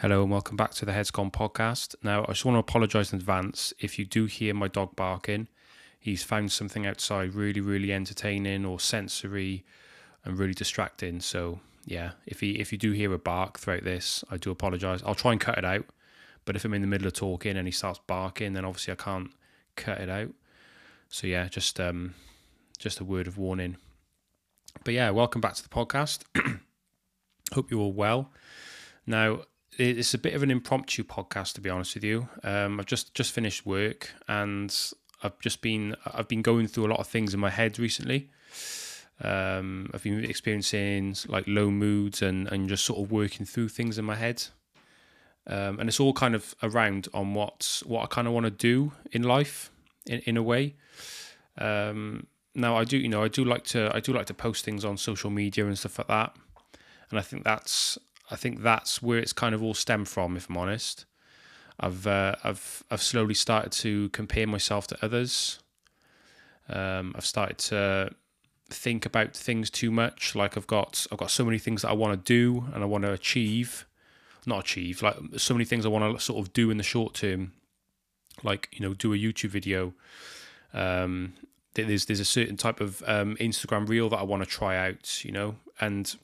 Hello and welcome back to the Heads Gone podcast. Now, I just want to apologise in advance if you do hear my dog barking. He's found something outside really, really entertaining or sensory and really distracting. So, yeah, if he if you do hear a bark throughout this, I do apologise. I'll try and cut it out. But if I'm in the middle of talking and he starts barking, then obviously I can't cut it out. So yeah, just um, just a word of warning. But yeah, welcome back to the podcast. Hope you're all well. Now, it's a bit of an impromptu podcast, to be honest with you. Um, I've just just finished work and I've just been I've been going through a lot of things in my head recently. Um, I've been experiencing like low moods and and just sort of working through things in my head. Um, and it's all kind of around on what what I kind of want to do in life, in in a way. Um, now I do, you know, I do like to I do like to post things on social media and stuff like that, and I think that's I think that's where it's kind of all stemmed from. If I'm honest, I've uh, I've I've slowly started to compare myself to others. Um, I've started to think about things too much. Like I've got I've got so many things that I want to do and I want to achieve, not achieve. Like so many things I want to sort of do in the short term, like you know do a YouTube video. Um, there's there's a certain type of um, Instagram reel that I want to try out, you know, and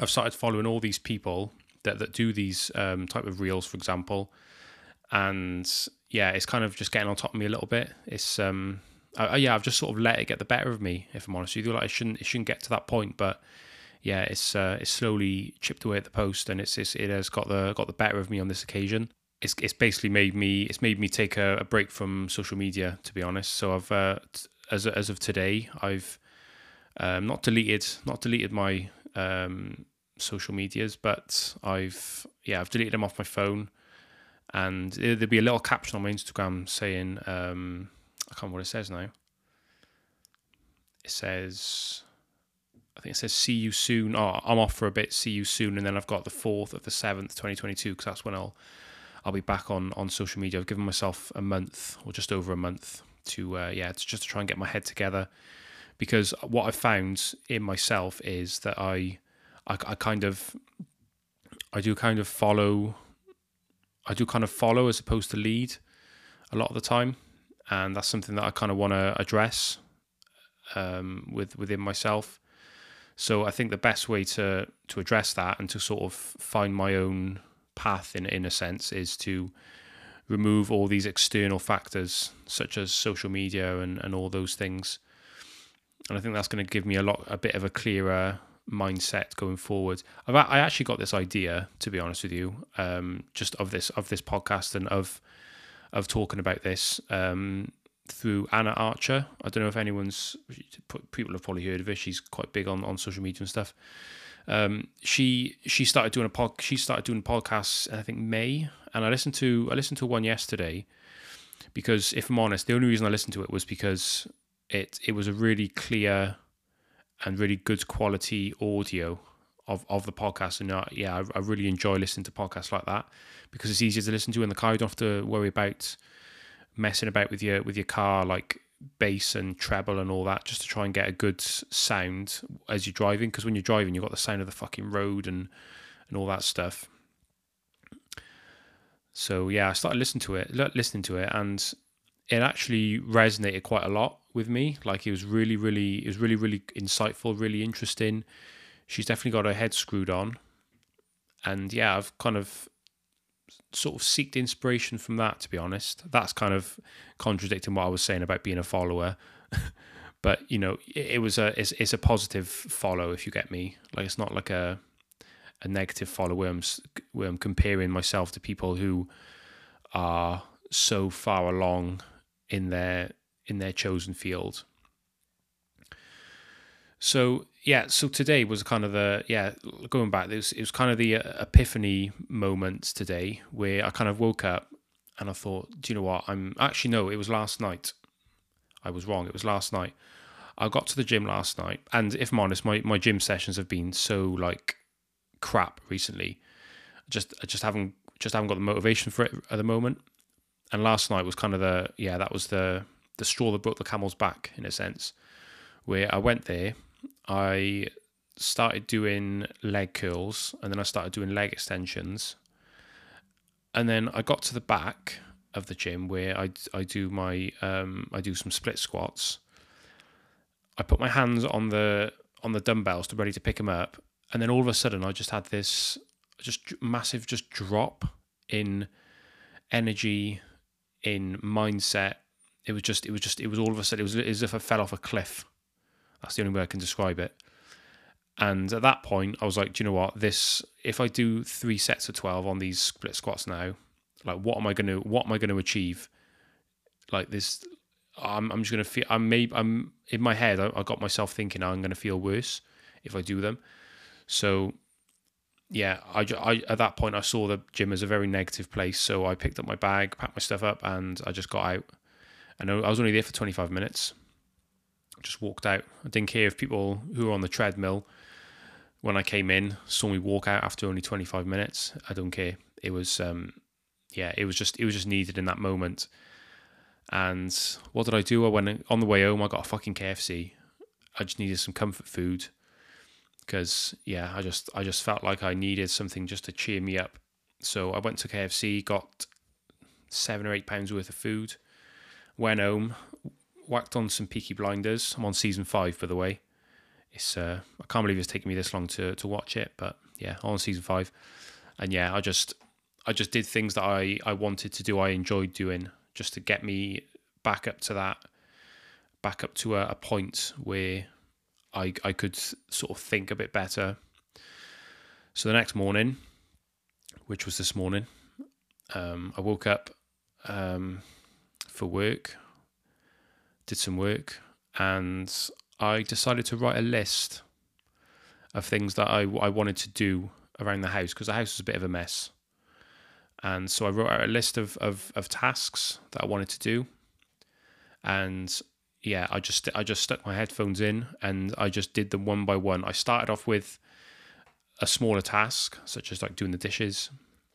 I've started following all these people that that do these um, type of reels, for example, and yeah, it's kind of just getting on top of me a little bit. It's um, I, yeah, I've just sort of let it get the better of me, if I'm honest with you. Like it shouldn't it shouldn't get to that point, but yeah, it's uh, it's slowly chipped away at the post, and it's, it's it has got the got the better of me on this occasion. It's it's basically made me it's made me take a, a break from social media, to be honest. So I've uh, as as of today, I've um, not deleted not deleted my um, social medias, but I've yeah I've deleted them off my phone, and there'll be a little caption on my Instagram saying um, I can't remember what it says now. It says I think it says see you soon. Oh, I'm off for a bit. See you soon, and then I've got the fourth of the seventh, 2022, because that's when I'll I'll be back on on social media. I've given myself a month or just over a month to uh, yeah to just to try and get my head together because what I've found in myself is that I I, I kind of I do kind of follow I do kind of follow as opposed to lead a lot of the time and that's something that I kind of want to address um, with within myself so I think the best way to to address that and to sort of find my own path in in a sense is to remove all these external factors such as social media and, and all those things. And I think that's going to give me a lot, a bit of a clearer mindset going forward. I've, I actually got this idea, to be honest with you, um, just of this of this podcast and of of talking about this um, through Anna Archer. I don't know if anyone's people have probably heard of her. She's quite big on, on social media and stuff. Um, she she started doing a pod. She started doing podcasts. I think May, and I listened to I listened to one yesterday because if I'm honest, the only reason I listened to it was because it it was a really clear and really good quality audio of, of the podcast. And uh, yeah, I, I, really enjoy listening to podcasts like that because it's easier to listen to in the car. You don't have to worry about messing about with your with your car like bass and treble and all that just to try and get a good sound as you're driving because when you're driving you've got the sound of the fucking road and and all that stuff so yeah i started listening to it listening to it and it actually resonated quite a lot with me like it was really really it was really really insightful really interesting she's definitely got her head screwed on and yeah i've kind of sort of seeked inspiration from that, to be honest. That's kind of contradicting what I was saying about being a follower. but you know, it, it was a it's, it's, a positive follow if you get me. Like it's not like a a negative follow where I'm where I'm comparing myself to people who are so far along in their in their chosen field. So yeah, so today was kind of the yeah going back. It was it was kind of the uh, epiphany moment today where I kind of woke up and I thought, do you know what? I'm actually no, it was last night. I was wrong. It was last night. I got to the gym last night, and if I'm honest, my, my gym sessions have been so like crap recently. Just I just haven't just haven't got the motivation for it at the moment. And last night was kind of the yeah that was the the straw that broke the camel's back in a sense, where I went there I started doing leg curls and then I started doing leg extensions. and then I got to the back of the gym where I I do my um I do some split squats. I put my hands on the on the dumbbells to ready to pick them up, and then all of a sudden I just had this just massive just drop in energy, in mindset. It was just it was just it was all of a sudden it was as if I fell off a cliff. That's the only way I can describe it. And at that point, I was like, do you know what? This if I do three sets of twelve on these split squats now, like what am I going to what am I going to achieve? Like this, I'm I'm just going to feel. I'm maybe I'm in my head. I, I got myself thinking I'm going to feel worse if I do them. So yeah, I, I at that point I saw the gym as a very negative place. So I picked up my bag, packed my stuff up, and I just got out. And I was only there for 25 minutes. Just walked out. I didn't care if people who were on the treadmill when I came in saw me walk out after only 25 minutes. I don't care. It was um, yeah, it was just it was just needed in that moment. And what did I do? I went on the way home. I got a fucking KFC. I just needed some comfort food because yeah, I just I just felt like I needed something just to cheer me up. So I went to KFC, got seven or eight pounds worth of food, went home, whacked on some Peaky Blinders. I'm on season five, by the way. It's uh, I can't believe it's taken me this long to to watch it, but yeah, on season five, and yeah, I just I just did things that I, I wanted to do, I enjoyed doing, just to get me back up to that, back up to a, a point where I I could sort of think a bit better. So the next morning, which was this morning, um, I woke up um, for work, did some work, and I decided to write a list of things that I, I wanted to do around the house because the house was a bit of a mess. And so I wrote out a list of, of, of tasks that I wanted to do. And yeah, I just I just stuck my headphones in and I just did them one by one. I started off with a smaller task, such as like doing the dishes,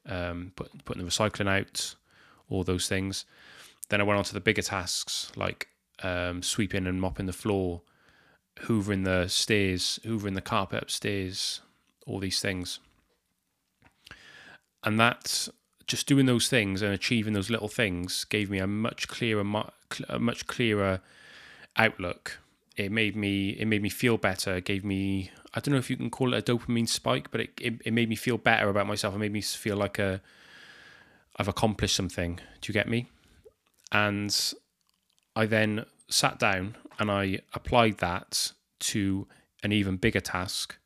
um, put, putting the recycling out, all those things. Then I went on to the bigger tasks like um, sweeping and mopping the floor, hoovering the stairs, hoovering the carpet upstairs, all these things. And that just doing those things and achieving those little things gave me a much clearer, a much clearer outlook. It made me, it made me feel better. It gave me, I don't know if you can call it a dopamine spike, but it, it, it made me feel better about myself. It made me feel like a, I've accomplished something. Do you get me? And I then sat down and I applied that to an even bigger task,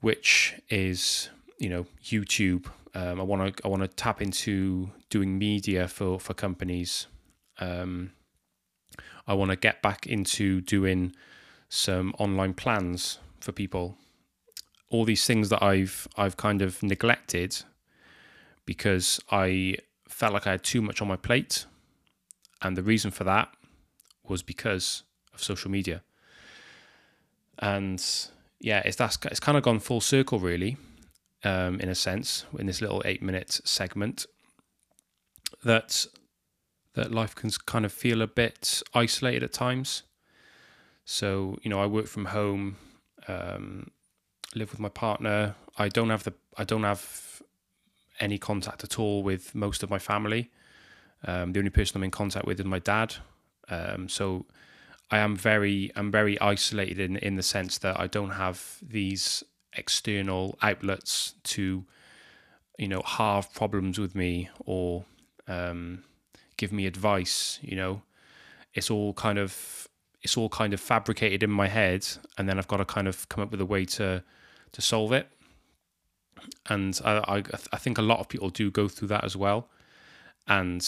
which is you know YouTube um, I want to I want to tap into doing media for for companies. Um, I want to get back into doing some online plans for people. All these things that I've I've kind of neglected because I felt like I had too much on my plate, and the reason for that was because of social media. And yeah, it's that's it's kind of gone full circle really um, in a sense, in this little eight minute segment, that that life can kind of feel a bit isolated at times. So you know, I work from home, um, live with my partner. I don't have the I don't have any contact at all with most of my family. Um, the only person I'm in contact with is my dad. Um, so I am very I'm very isolated in in the sense that I don't have these external outlets to you know halve problems with me or um, give me advice you know? It's all kind of it's all kind of fabricated in my head and then i've got to kind of come up with a way to to solve it. And i i, I think a lot of people do go through that as well. And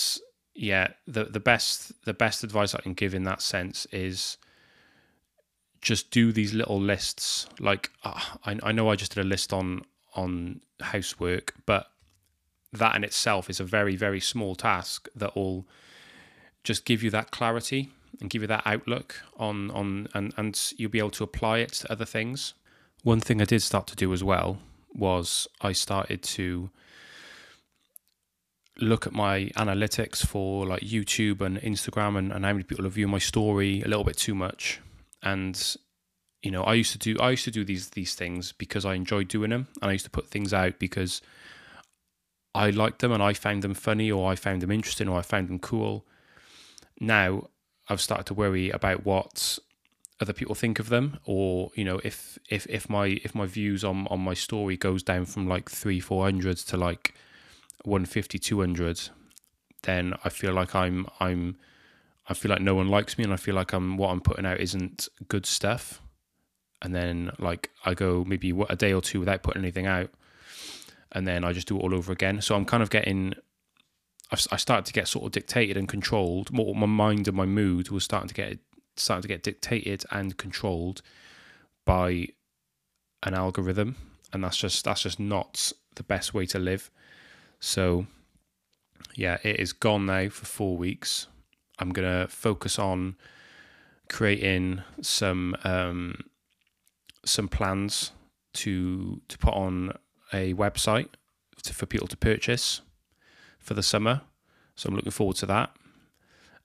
yeah the the best the best advice i can give in that sense is just do these little lists. Like uh, I, I know I just did a list on on housework, but that in itself is a very very small task that will just give you that clarity and give you that outlook on on and and you'll be able to apply it to other things. One thing I did start to do as well was I started to look at my analytics for like YouTube and Instagram and, and how many people have viewed my story a little bit too much and you know i used to do i used to do these these things because i enjoyed doing them and i used to put things out because I liked them and I found them funny or I found them interesting or I found them cool. Now I've started to worry about what other people think of them or you know if if if my if my views on on my story goes down from like 3 400 to like 150 200 then I feel like I'm I'm I feel like no one likes me and I feel like I'm what I'm putting out isn't good stuff and then like I go maybe what a day or two without putting anything out and then I just do it all over again. So I'm kind of getting I've, started to get sort of dictated and controlled. My mind and my mood was starting to get starting to get dictated and controlled by an algorithm. And that's just that's just not the best way to live. So yeah it is gone now for four weeks. I'm gonna focus on creating some um, some plans to to put on a website to, for people to purchase for the summer so i'm looking forward to that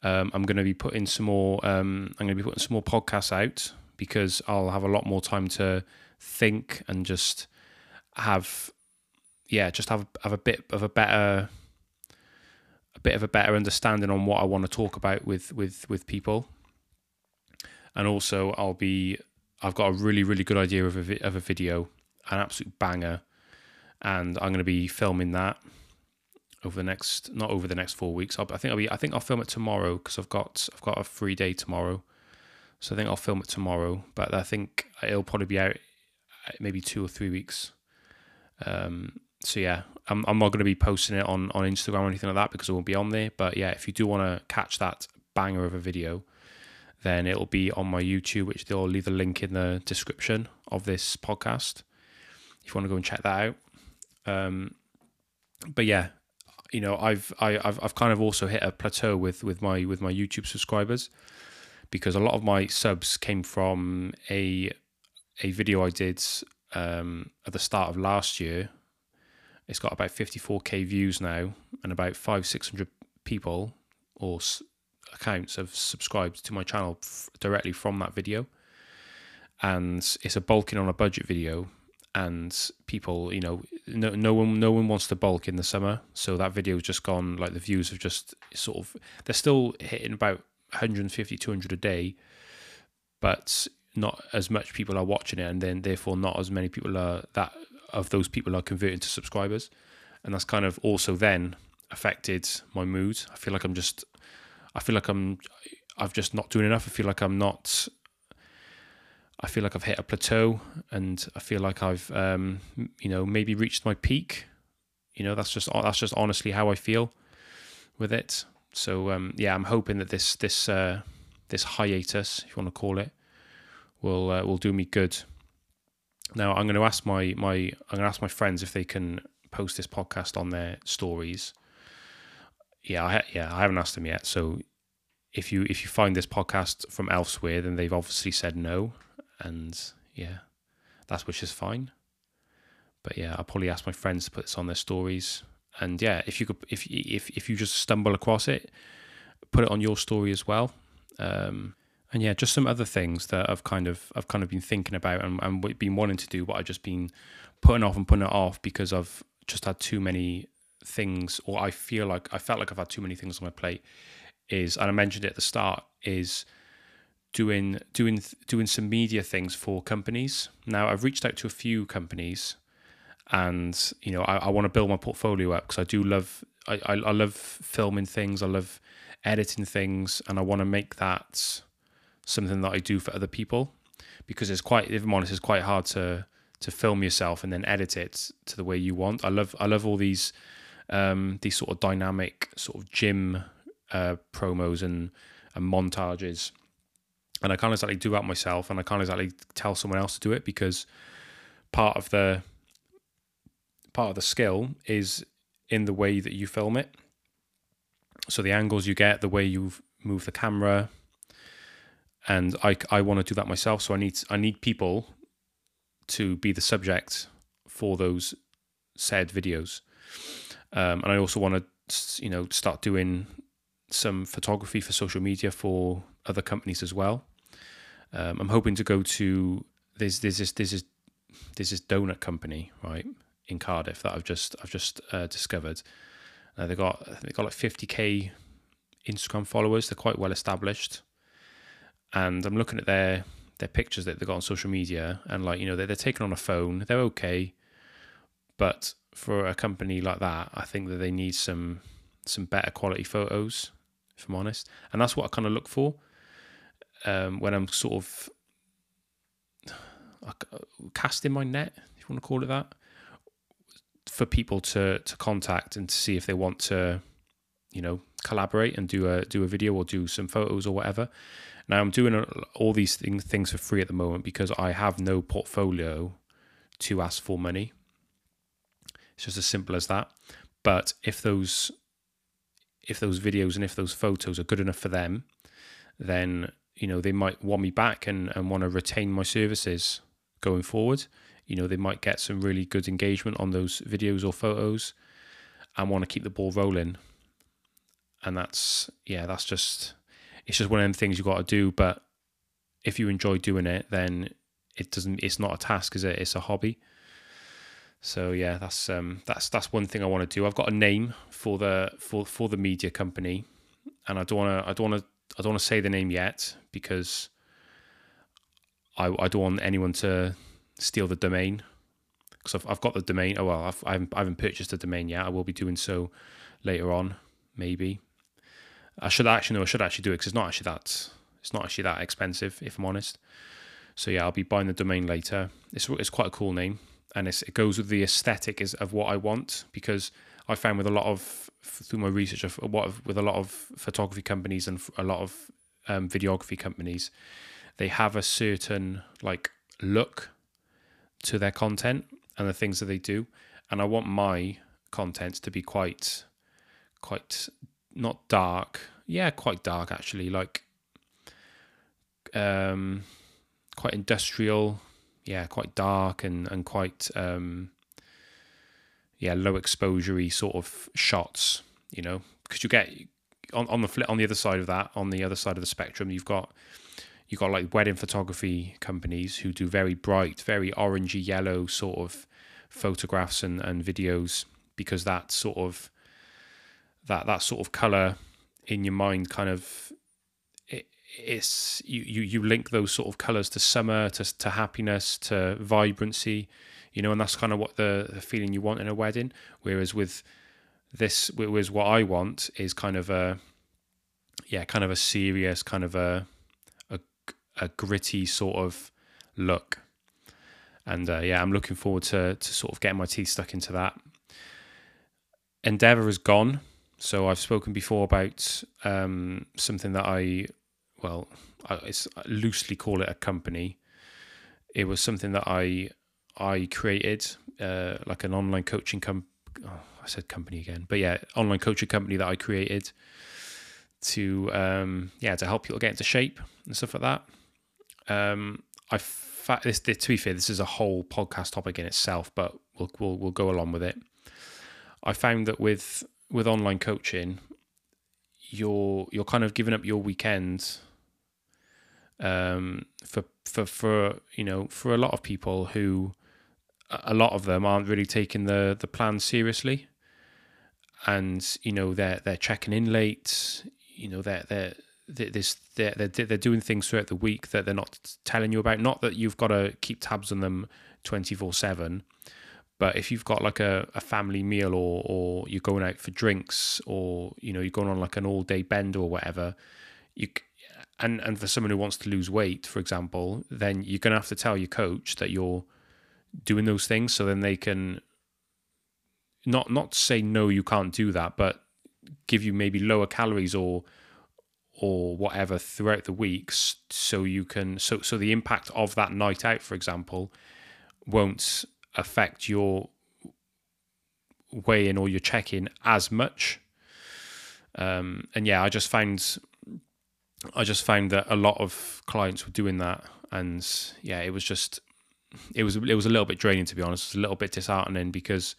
um, I'm going to be putting some more. Um, I'm going to be putting some more podcasts out because I'll have a lot more time to think and just have, yeah, just have have a bit of a better, a bit of a better understanding on what I want to talk about with with with people. And also, I'll be. I've got a really really good idea of a of a video, an absolute banger, and I'm going to be filming that over the next not over the next four weeks. I'll, I think I'll be I think I'll film it tomorrow because I've got I've got a free day tomorrow, so I think I'll film it tomorrow. But I think it'll probably be out uh, maybe two or three weeks. Um, so yeah, I'm I'm not going to be posting it on on Instagram or anything like that because it won't be on there. But yeah, if you do want to catch that banger of a video, then it'll be on my YouTube, which they'll leave the link in the description of this podcast. If you want to go and check that out. Um, but yeah, you know, I've I, have I've kind of also hit a plateau with with my with my YouTube subscribers because a lot of my subs came from a a video I did um, at the start of last year. It's got about 54k views now, and about five six hundred people or s- accounts have subscribed to my channel f- directly from that video. And it's a bulking on a budget video, and people, you know, no, no one, no one wants to bulk in the summer. So that video's just gone. Like the views have just sort of, they're still hitting about 150, 200 a day, but not as much people are watching it, and then therefore not as many people are that of those people are converting to subscribers, and that's kind of also then affected my mood. I feel like I'm just, I feel like I'm, I've just not doing enough. I feel like I'm not I feel like I've hit a plateau, and I feel like I've, um, you know, maybe reached my peak. You know, that's just that's just honestly how I feel with it. So um, yeah, I'm hoping that this this uh, this hiatus, if you want to call it, will uh, will do me good. Now I'm going to ask my my I'm going to ask my friends if they can post this podcast on their stories. Yeah, I, yeah, I haven't asked them yet. So if you if you find this podcast from elsewhere, then they've obviously said no and yeah, that's which is fine. But yeah, I'll probably ask my friends to put this on their stories. And yeah, if you could, if if if you just stumble across it, put it on your story as well. Um, and yeah, just some other things that I've kind of I've kind of been thinking about and, and been wanting to do, but I've just been putting off and putting it off because I've just had too many things, or I feel like I felt like I've had too many things on my plate. Is and I mentioned it at the start is doing doing doing some media things for companies. Now I've reached out to a few companies, and you know I, I want to build my portfolio up because I do love I, I, I love filming things. I love editing things, and I want to make that something that I do for other people because it's quite if I'm honest, it's quite hard to to film yourself and then edit it to the way you want. I love I love all these um, these sort of dynamic sort of gym uh, promos and, and montages and I can't exactly do that myself, and I can't exactly tell someone else to do it because part of the part of the skill is in the way that you film it. So the angles you get, the way you move the camera, and I I want to do that myself. So I need I need people to be the subject for those said videos, um, and I also want to you know start doing some photography for social media for other companies as well. Um, I'm hoping to go to there's there's this there's this there's this is donut company right in Cardiff that I've just I've just uh, discovered. Uh, they got they got like 50k Instagram followers. They're quite well established, and I'm looking at their their pictures that they got on social media, and like you know they're, they're taken on a phone. They're okay, but for a company like that, I think that they need some some better quality photos. If I'm honest, and that's what I kind of look for um, when I'm sort of casting my net, if you want to call it that, for people to to contact and to see if they want to, you know, collaborate and do a do a video or do some photos or whatever. Now I'm doing all these things things for free at the moment because I have no portfolio to ask for money. It's just as simple as that. But if those if those videos and if those photos are good enough for them, then you know they might want me back and, and want to retain my services going forward. You know they might get some really good engagement on those videos or photos and want to keep the ball rolling. And that's yeah, that's just it's just one of the things you got to do. But if you enjoy doing it, then it doesn't. It's not a task, is it? It's a hobby. So yeah, that's um, that's that's one thing I want to do. I've got a name for the for for the media company, and I don't want to I don't want to I don't want to say the name yet because I I don't want anyone to steal the domain because I've I've got the domain. Oh well, I've I haven't, I haven't purchased the domain yet. I will be doing so later on, maybe. I should actually no, I should actually do it because it's not actually that it's not actually that expensive if I'm honest. So yeah, I'll be buying the domain later. It's it's quite a cool name and it goes with the aesthetic is of what I want because I found with a lot of through my research of what with a lot of photography companies and a lot of um, videography companies, they have a certain like look to their content and the things that they do, and I want my content to be quite, quite not dark, yeah, quite dark actually, like um, quite industrial, yeah, quite dark and and quite um, yeah, low exposure sort of shots. You know, because you get on on the flip on the other side of that, on the other side of the spectrum, you've got you've got like wedding photography companies who do very bright, very orangey yellow sort of photographs and, and videos because that sort of that that sort of color in your mind kind of it's you, you you link those sort of colors to summer to to happiness to vibrancy you know and that's kind of what the, the feeling you want in a wedding whereas with this whereas what i want is kind of a yeah kind of a serious kind of a a, a gritty sort of look. And uh, yeah i'm looking forward to to sort of getting my teeth stuck into that. Endeavor is gone. So I've spoken before about um, something that I well, I, I loosely call it a company. It was something that I I created, uh, like an online coaching com. Oh, I said company again, but yeah, online coaching company that I created to um, yeah to help people get into shape and stuff like that. Um, I fa- this, this to be fair, this is a whole podcast topic in itself, but we'll we'll we'll go along with it. I found that with with online coaching, you're you're kind of giving up your weekends um, for for for you know for a lot of people who a lot of them aren't really taking the the plan seriously, and you know they're they're checking in late. You know they're they're this they're, they're they're doing things throughout the week that they're not telling you about. Not that you've got to keep tabs on them twenty four seven, but if you've got like a, a family meal or or you're going out for drinks or you know you're going on like an all day bend or whatever, you and and for someone who wants to lose weight, for example, then you're to have to tell your coach that you're doing those things, so then they can not not say no, you can't do that, but give you maybe lower calories or or whatever throughout the weeks, so you can so so the impact of that night out, for example, won't affect your weigh in or your check in as much. Um, and yeah, I just found I just found that a lot of clients were doing that, and yeah, it was just it was it was a little bit draining to be honest. It was a little bit disheartening because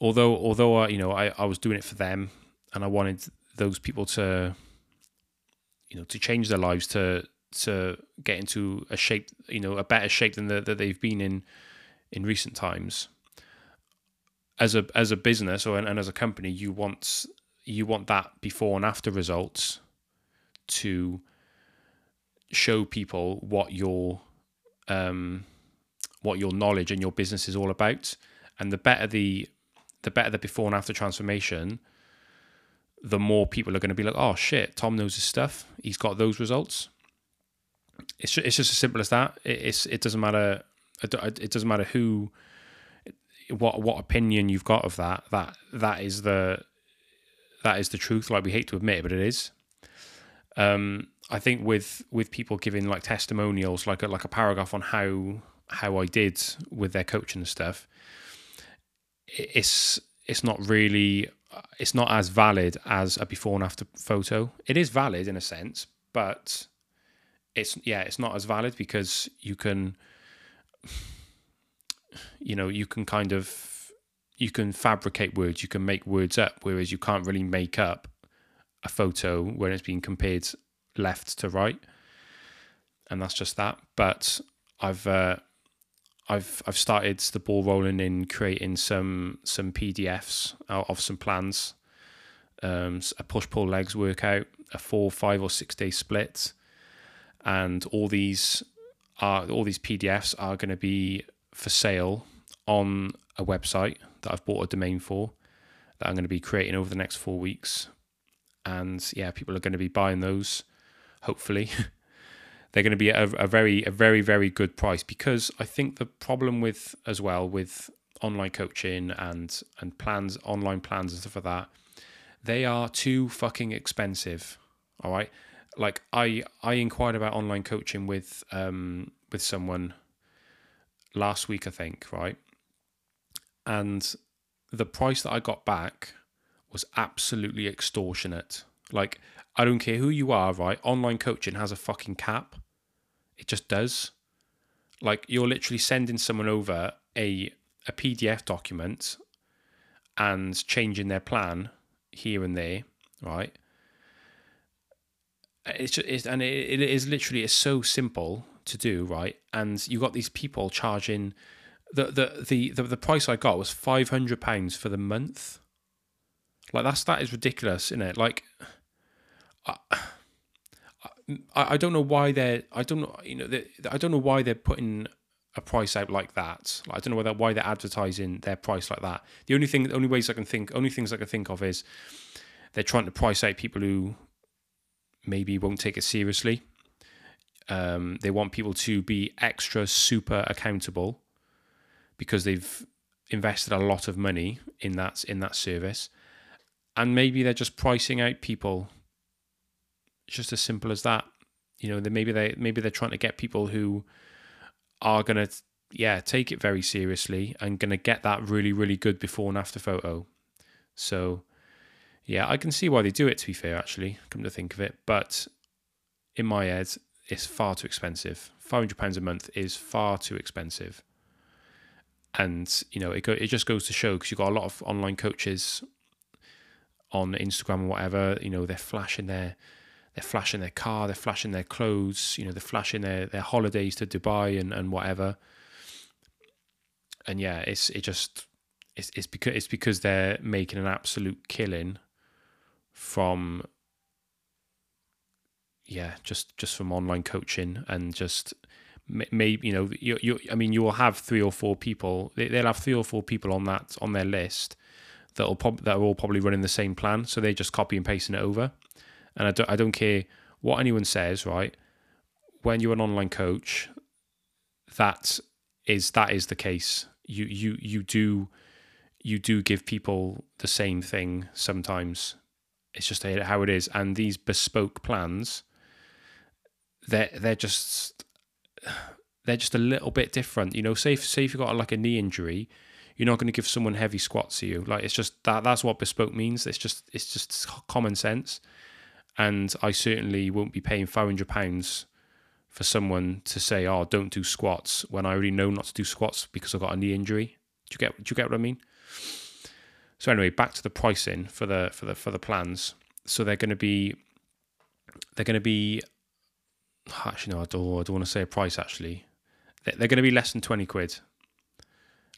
although although I, you know I, I was doing it for them and I wanted those people to you know to change their lives to to get into a shape you know a better shape than the, that they've been in in recent times. as a as a business or and as a company, you want you want that before and after results to show people what your um, what your knowledge and your business is all about. And the better the the better the before and after transformation, the more people are going to be like, oh shit, Tom knows his stuff. He's got those results. It's just, it's just as simple as that. It, it's it doesn't matter. It doesn't matter who, what what opinion you've got of that. That that is the that is the truth. Like we hate to admit it, but it is. Um, I think with with people giving like testimonials, like a, like a paragraph on how how I did with their coaching and stuff, it's it's not really it's not as valid as a before and after photo. It is valid in a sense, but it's yeah, it's not as valid because you can you know, you can kind of you can fabricate words, you can make words up, whereas you can't really make up a photo when it's being compared left to right. And that's just that. But I've uh, I've I've started the ball rolling in creating some some PDFs out of some plans, um, a push pull legs workout, a four, five, or six day split, and all these are all these PDFs are going to be for sale on a website that I've bought a domain for that I'm going to be creating over the next four weeks, and yeah, people are going to be buying those, hopefully. they're going to be a, a very a very very good price because I think the problem with as well with online coaching and and plans online plans and stuff like that they are too fucking expensive all right? Like i i inquired about online coaching with um with someone last week i think right? And the price that i got back was absolutely extortionate. Like i don't care who you are right? Online coaching has a fucking cap it just does. Like you're literally sending someone over a a PDF document and changing their plan here and there, right? It's just it's, and it, it is literally it's so simple to do, right? And you got these people charging the the the the, the price I got was five hundred pounds for the month. Like that's that is ridiculous, isn't it? Like. I, I, I don't know why they're I don't know you know they, I don't know why they're putting a price out like that. Like, I don't know whether why they're advertising their price like that. The only thing, the only ways I can think, only things I can think of is they're trying to price out people who maybe won't take it seriously. Um, they want people to be extra super accountable because they've invested a lot of money in that in that service, and maybe they're just pricing out people it's just as simple as that. You know, maybe they maybe they're trying to get people who are gonna yeah take it very seriously and gonna get that really really good before and after photo. So yeah, I can see why they do it. To be fair, actually, come to think of it, but in my head, it's far too expensive. Five hundred pounds a month is far too expensive, and you know it go, it just goes to show because you've got a lot of online coaches on Instagram or whatever. You know they're flashing their they're flashing their car, they're flashing their clothes, you know, they're flashing their, their holidays to Dubai and, and whatever. And yeah, it's it just it's it's because it's because they're making an absolute killing from yeah, just just from online coaching and just maybe you know you you I mean you will have three or four people they'll have three or four people on that on their list that'll prob- that are all probably running the same plan so they just copy and pasting it over and I don't, I don't care what anyone says, right? When you're an online coach, that is that is the case. You you you do you do give people the same thing sometimes. It's just how it is. And these bespoke plans, they're they're just they're just a little bit different. You know, say if, say if you've got like a knee injury, you're not going to give someone heavy squats to you. Like it's just that that's what bespoke means. It's just it's just common sense and I certainly won't be paying five hundred pounds for someone to say, "Oh, don't do squats," when I already know not to do squats because I've got a knee injury. Do you get? Do you get what I mean? So anyway, back to the pricing for the for the for the plans. So they're going to be they're going to be actually no, I don't, I don't want to say a price. Actually, they're, going to be less than twenty quid.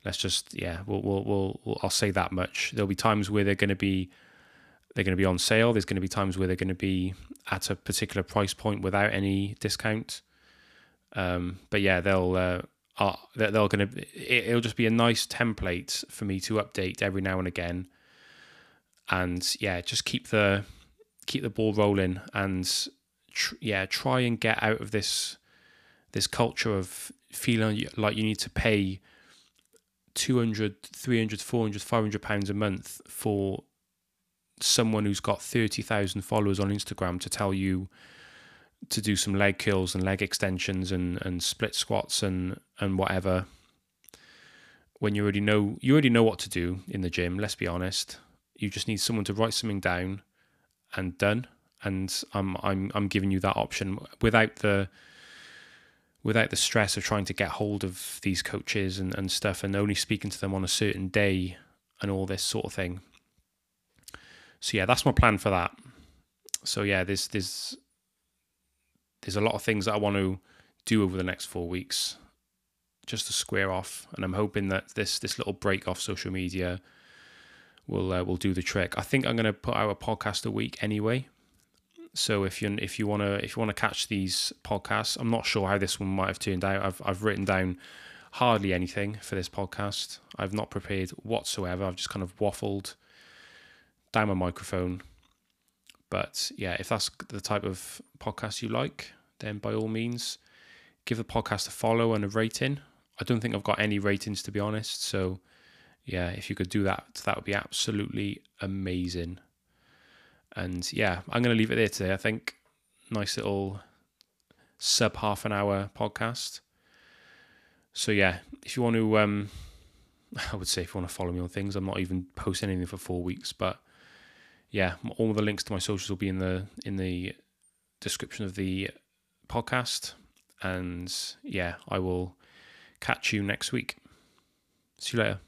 Let's just yeah, we'll, we'll, we'll I'll say that much. There'll be times where they're going to be they're going to be on sale. There's going to be times where they're going to be at a particular price point without any discount. Um, but yeah, they'll uh, are they're, going to it'll just be a nice template for me to update every now and again, and yeah, just keep the keep the ball rolling and tr- yeah, try and get out of this this culture of feeling like you need to pay 200 300 400 500 pounds a month for someone who's got 30,000 followers on Instagram to tell you to do some leg curls and leg extensions and, and split squats and, and whatever when you already know you already know what to do in the gym let's be honest you just need someone to write something down and done and I'm I'm I'm giving you that option without the without the stress of trying to get hold of these coaches and, and stuff and only speaking to them on a certain day and all this sort of thing. So yeah, that's my plan for that. So yeah, there's there's there's a lot of things that I want to do over the next four weeks just to square off and I'm hoping that this this little break off social media will uh, will do the trick. I think I'm going to put out a podcast a week anyway so if you if you want to if you want to catch these podcasts, I'm not sure how this one might have turned out. I've I've written down hardly anything for this podcast. I've not prepared whatsoever. I've just kind of waffled down my microphone. But yeah, if that's the type of podcast you like, then by all means, give the podcast a follow and a rating. I don't think I've got any ratings to be honest. So yeah, if you could do that, that would be absolutely amazing. And yeah, I'm going to leave it there today. I think nice little sub half an hour podcast. So yeah, if you want to, um, I would say if you want to follow me on things, I'm not even posting anything for four weeks, but yeah, all the links to my socials will be in the in the description of the podcast. And yeah, I will catch you next week. See you later.